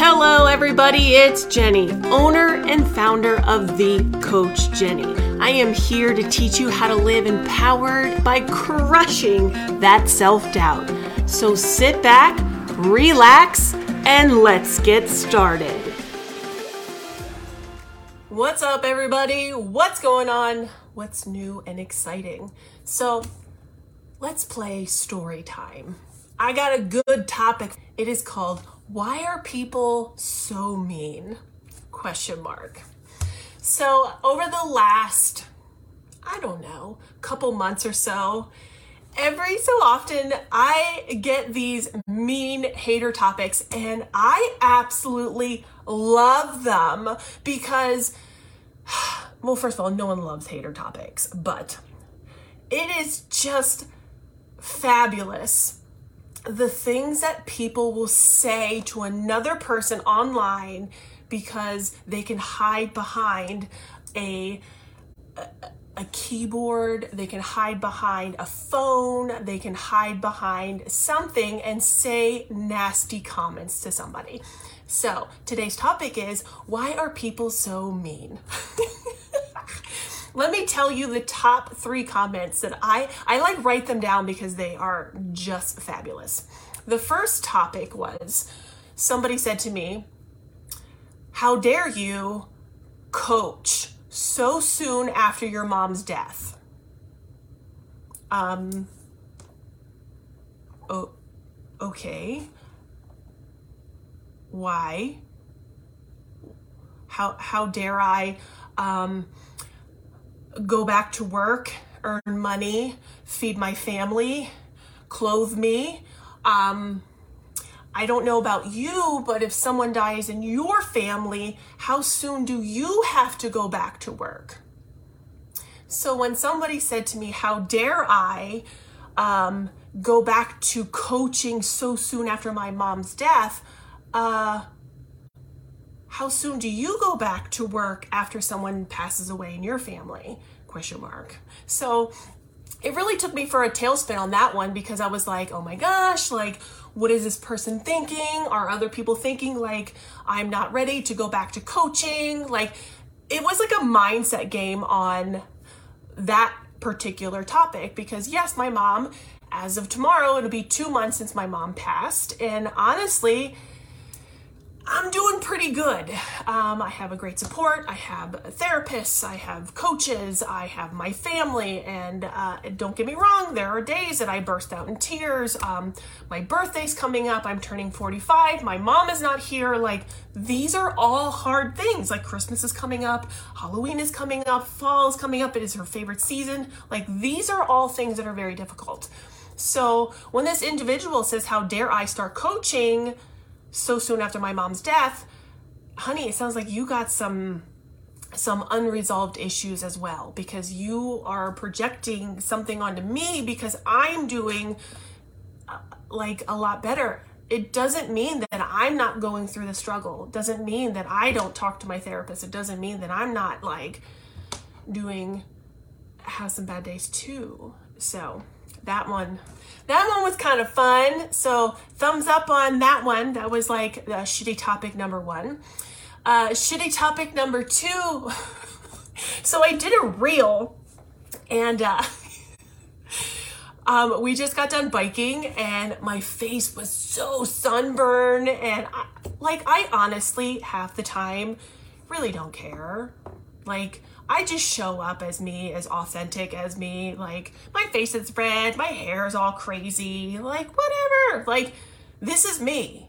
Hello, everybody. It's Jennie, owner and founder of The Coach Jennie. I am here to teach you how to live empowered by crushing that self doubt. So sit back, relax, and let's get started. What's up, everybody? What's going on? What's new and exciting? So, let's play story time. I got a good topic. It is called why are people so mean? Question mark. So, over the last, I don't know, couple months or so, every so often I get these mean hater topics and I absolutely love them because, well, first of all, no one loves hater topics, but it is just fabulous the things that people will say to another person online because they can hide behind a, a keyboard, they can hide behind a phone, they can hide behind something and say nasty comments to somebody. So, today's topic is why are people so mean? let me tell you the top three comments that I I like write them down because they are just fabulous. The first topic was somebody said to me, "How dare you coach so soon after your mom's death?" Um. Oh, okay. Why? How how dare I? Um, go back to work, earn money, feed my family, clothe me. Um, I don't know about you, but if someone dies in your family, how soon do you have to go back to work? So when somebody said to me, How dare I um, go back to coaching so soon after my mom's death? Uh, how soon do you go back to work after someone passes away in your family? Question mark. So it really took me for a tailspin on that one because i was like oh my gosh like what is this person thinking? Are other people thinking like i'm not ready to go back to coaching? Like it was like a mindset game on that particular topic because yes my mom as of tomorrow it'll be two months since my mom passed. And honestly pretty good. Um, I have a great support. I have therapists. I have coaches. I have my family. And uh, don't get me wrong, there are days that I burst out in tears. Um, my birthday's coming up. I'm turning 45. My mom is not here. Like, these are all hard things. Like, Christmas is coming up. Halloween is coming up. Fall is coming up. It is her favorite season. Like, these are all things that are very difficult. So, when this individual says, How dare I start coaching? so soon after my mom's death, honey, it sounds like you got some some unresolved issues as well because you are projecting something onto me because I'm doing uh, like a lot better. It doesn't mean that I'm not going through the struggle. It doesn't mean that I don't talk to my therapist. It doesn't mean that I'm not like doing have some bad days too. So, that one that one was kind of fun so thumbs up on that one that was like the shitty topic number one uh, shitty topic number two so i did a reel and uh, um, we just got done biking and my face was so sunburned and I, like i honestly half the time really don't care like I just show up as me, as authentic as me. Like, my face is red, my hair is all crazy, like, whatever. Like, this is me.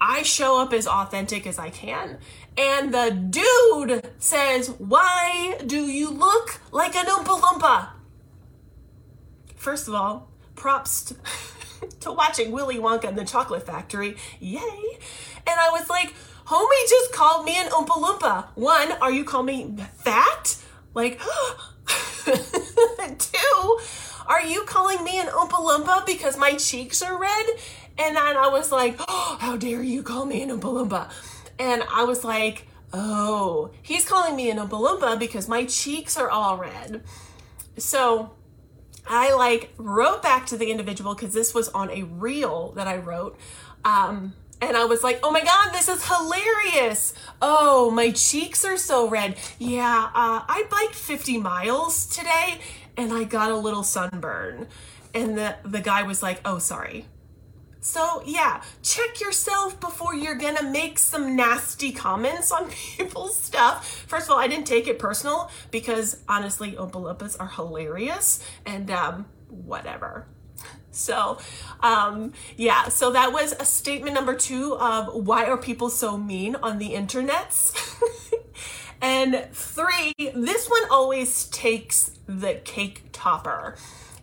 I show up as authentic as I can. And the dude says, Why do you look like an Oompa Loompa? First of all, props to, to watching Willy Wonka and the Chocolate Factory. Yay. And I was like, Homie just called me an Oompa Loompa. One, are you calling me fat? Like, two, are you calling me an Oompa Loompa because my cheeks are red? And then I was like, oh, how dare you call me an Oompa Loompa? And I was like, oh, he's calling me an Oompa Loompa because my cheeks are all red. So I like wrote back to the individual because this was on a reel that I wrote. Um, and I was like, oh my God, this is hilarious. Oh, my cheeks are so red. Yeah, uh, I biked 50 miles today and I got a little sunburn. And the, the guy was like, oh, sorry. So, yeah, check yourself before you're gonna make some nasty comments on people's stuff. First of all, I didn't take it personal because honestly, Oompa are hilarious and um, whatever. So, um, yeah, so that was a statement number two of why are people so mean on the internets? and three, this one always takes the cake topper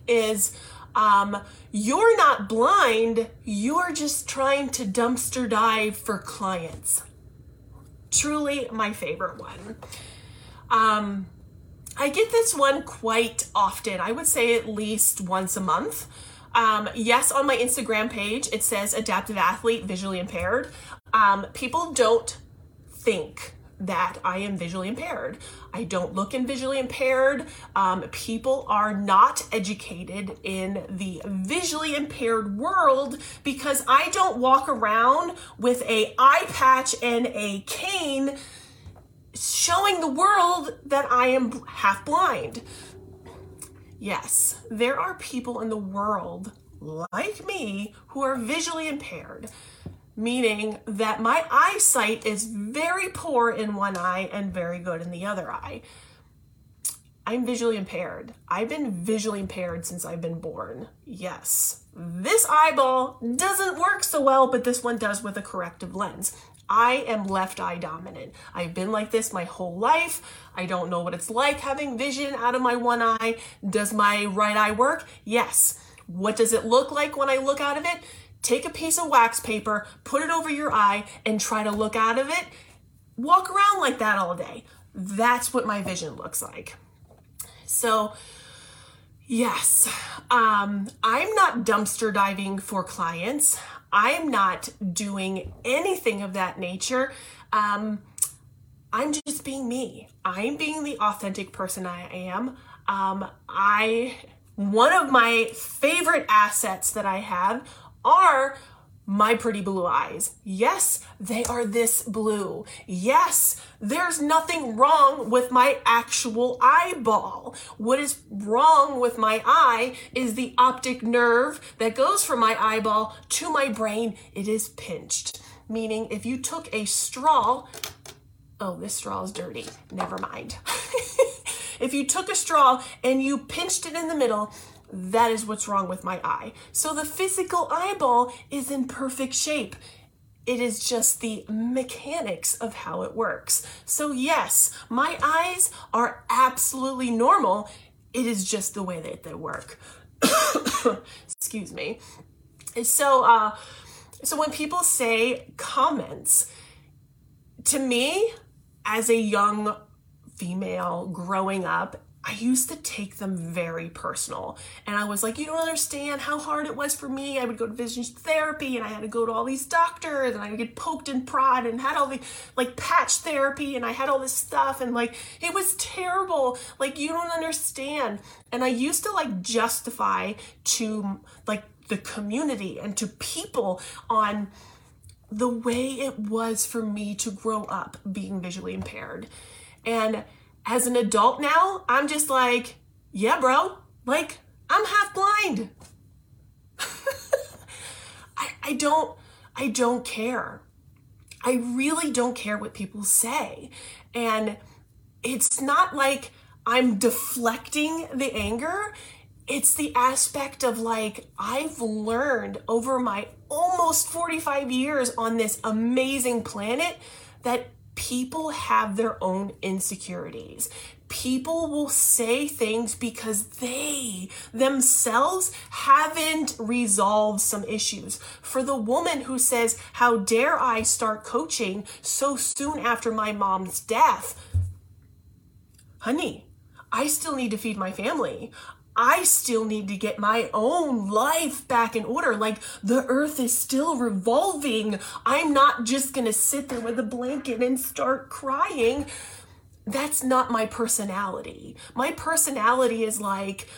is um, you're not blind, you're just trying to dumpster dive for clients. Truly my favorite one. Um, I get this one quite often. I would say at least once a month. Um, yes, on my Instagram page, it says adaptive athlete, visually impaired. Um, people don't think that I am visually impaired. I don't look in visually impaired. Um, people are not educated in the visually impaired world because I don't walk around with a eye patch and a cane showing the world that I am half blind. Yes, there are people in the world like me who are visually impaired, meaning that my eyesight is very poor in one eye and very good in the other eye. I'm visually impaired. I've been visually impaired since I've been born. Yes. This eyeball doesn't work so well, but this one does with a corrective lens. I am left eye dominant. I've been like this my whole life. I don't know what it's like having vision out of my one eye. Does my right eye work? Yes. What does it look like when I look out of it? Take a piece of wax paper, put it over your eye, and try to look out of it. Walk around like that all day. That's what my vision looks like. So, yes, um, I'm not dumpster diving for clients. I'm not doing anything of that nature. Um, I'm just being me. I'm being the authentic person I am. Um, I one of my favorite assets that I have are my pretty blue eyes. Yes, they are this blue. Yes, there's nothing wrong with my actual eyeball. What is wrong with my eye is the optic nerve that goes from my eyeball to my brain. It is pinched. Meaning, if you took a straw, oh, this straw is dirty. Never mind. if you took a straw and you pinched it in the middle, that is what's wrong with my eye. So the physical eyeball is in perfect shape. It is just the mechanics of how it works. So, yes, my eyes are absolutely normal. It is just the way that they work. Excuse me. So, uh, so when people say comments, to me, as a young female growing up, I used to take them very personal. And I was like, you don't understand how hard it was for me. I would go to vision therapy and I had to go to all these doctors and I would get poked and prod and had all the like patch therapy and I had all this stuff and like it was terrible. Like you don't understand. And I used to like justify to like the community and to people on the way it was for me to grow up being visually impaired. And as an adult now, I'm just like, yeah, bro, like I'm half blind. I, I don't I don't care. I really don't care what people say. And it's not like I'm deflecting the anger. It's the aspect of like, I've learned over my almost 45 years on this amazing planet that people have their own insecurities. People will say things because they themselves haven't resolved some issues. For the woman who says, How dare I start coaching so soon after my mom's death? Honey, I still need to feed my family. I still need to get my own life back in order. Like the earth is still revolving. I'm not just going to sit there with a blanket and start crying. That's not my personality. My personality is like,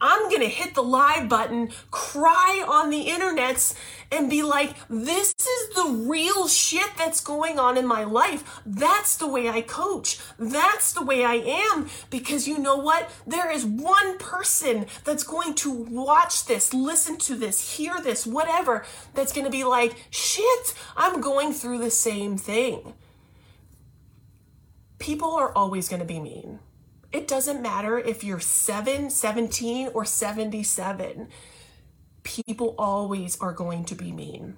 I'm going to hit the live button, cry on the internets, and be like, this is the real shit that's going on in my life. That's the way I coach. That's the way I am. Because you know what? There is one person that's going to watch this, listen to this, hear this, whatever, that's going to be like, shit, I'm going through the same thing. People are always going to be mean. It doesn't matter if you're 7, 17, or 77. People always are going to be mean.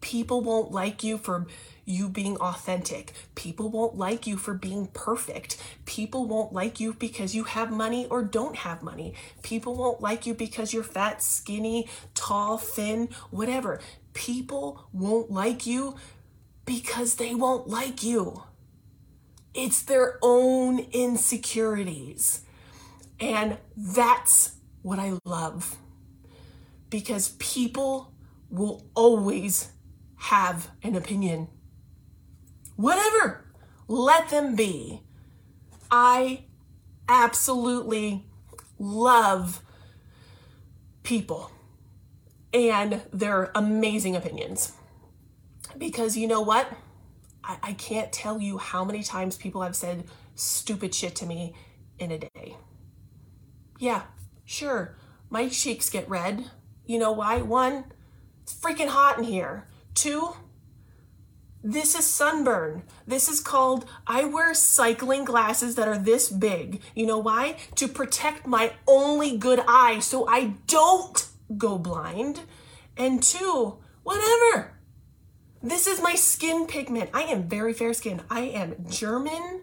People won't like you for you being authentic. People won't like you for being perfect. People won't like you because you have money or don't have money. People won't like you because you're fat, skinny, tall, thin, whatever. People won't like you because they won't like you. It's their own insecurities. And that's what I love. Because people will always have an opinion. Whatever, let them be. I absolutely love people and their amazing opinions. Because you know what? I, I can't tell you how many times people have said stupid shit to me in a day. Yeah, sure, my cheeks get red. You know why? One, it's freaking hot in here. Two, this is sunburn. This is called, I wear cycling glasses that are this big. You know why? To protect my only good eye so I don't go blind. And two, whatever. This is my skin pigment. I am very fair skin. I am German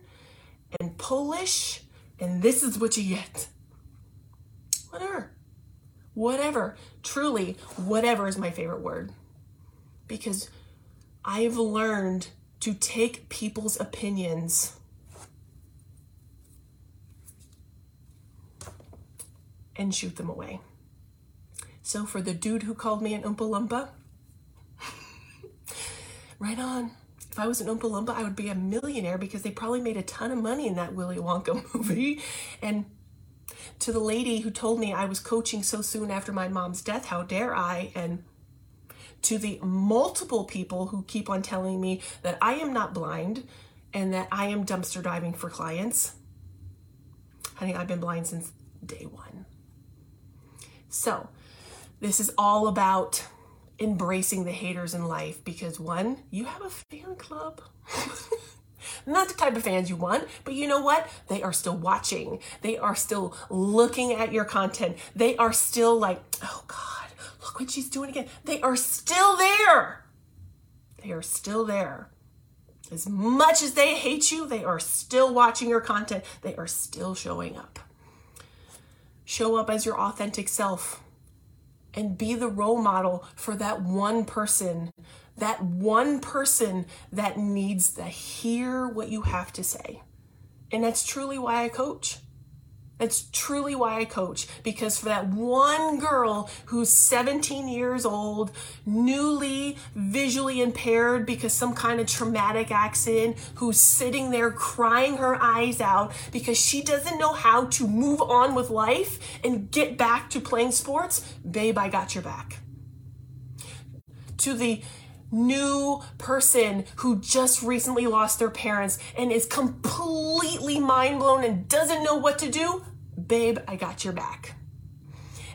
and Polish, and this is what you get. Whatever. Whatever. Truly, whatever is my favorite word. Because I've learned to take people's opinions and shoot them away. So for the dude who called me an Oompa Loompa, right on. If I was an Oompa Loompa, I would be a millionaire because they probably made a ton of money in that Willy Wonka movie. And to the lady who told me I was coaching so soon after my mom's death, how dare I? And to the multiple people who keep on telling me that I am not blind and that I am dumpster diving for clients. Honey, I've been blind since day one. So, this is all about embracing the haters in life because one, you have a fan club. Not the type of fans you want, but you know what? They are still watching. They are still looking at your content. They are still like, oh God, look what she's doing again. They are still there. They are still there. As much as they hate you, they are still watching your content. They are still showing up. Show up as your authentic self and be the role model for that one person, that one person that needs to hear what you have to say. And that's truly why I coach. That's truly why I coach because for that one girl who's 17 years old, newly visually impaired because some kind of traumatic accident, who's sitting there crying her eyes out because she doesn't know how to move on with life and get back to playing sports, babe, I got your back. To the new person who just recently lost their parents and is completely mind blown and doesn't know what to do, babe, I got your back.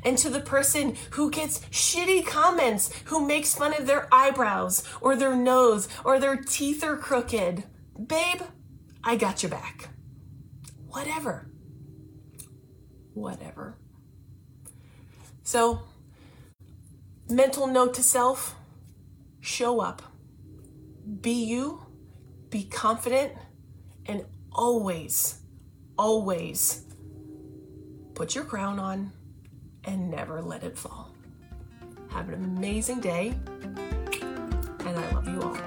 And to the person who gets shitty comments, who makes fun of their eyebrows or their nose or their teeth are crooked, babe, I got your back. Whatever. Whatever. So, mental note to self show up. Be you, be confident, and always, always put your crown on and never let it fall. Have an amazing day, and I love you all.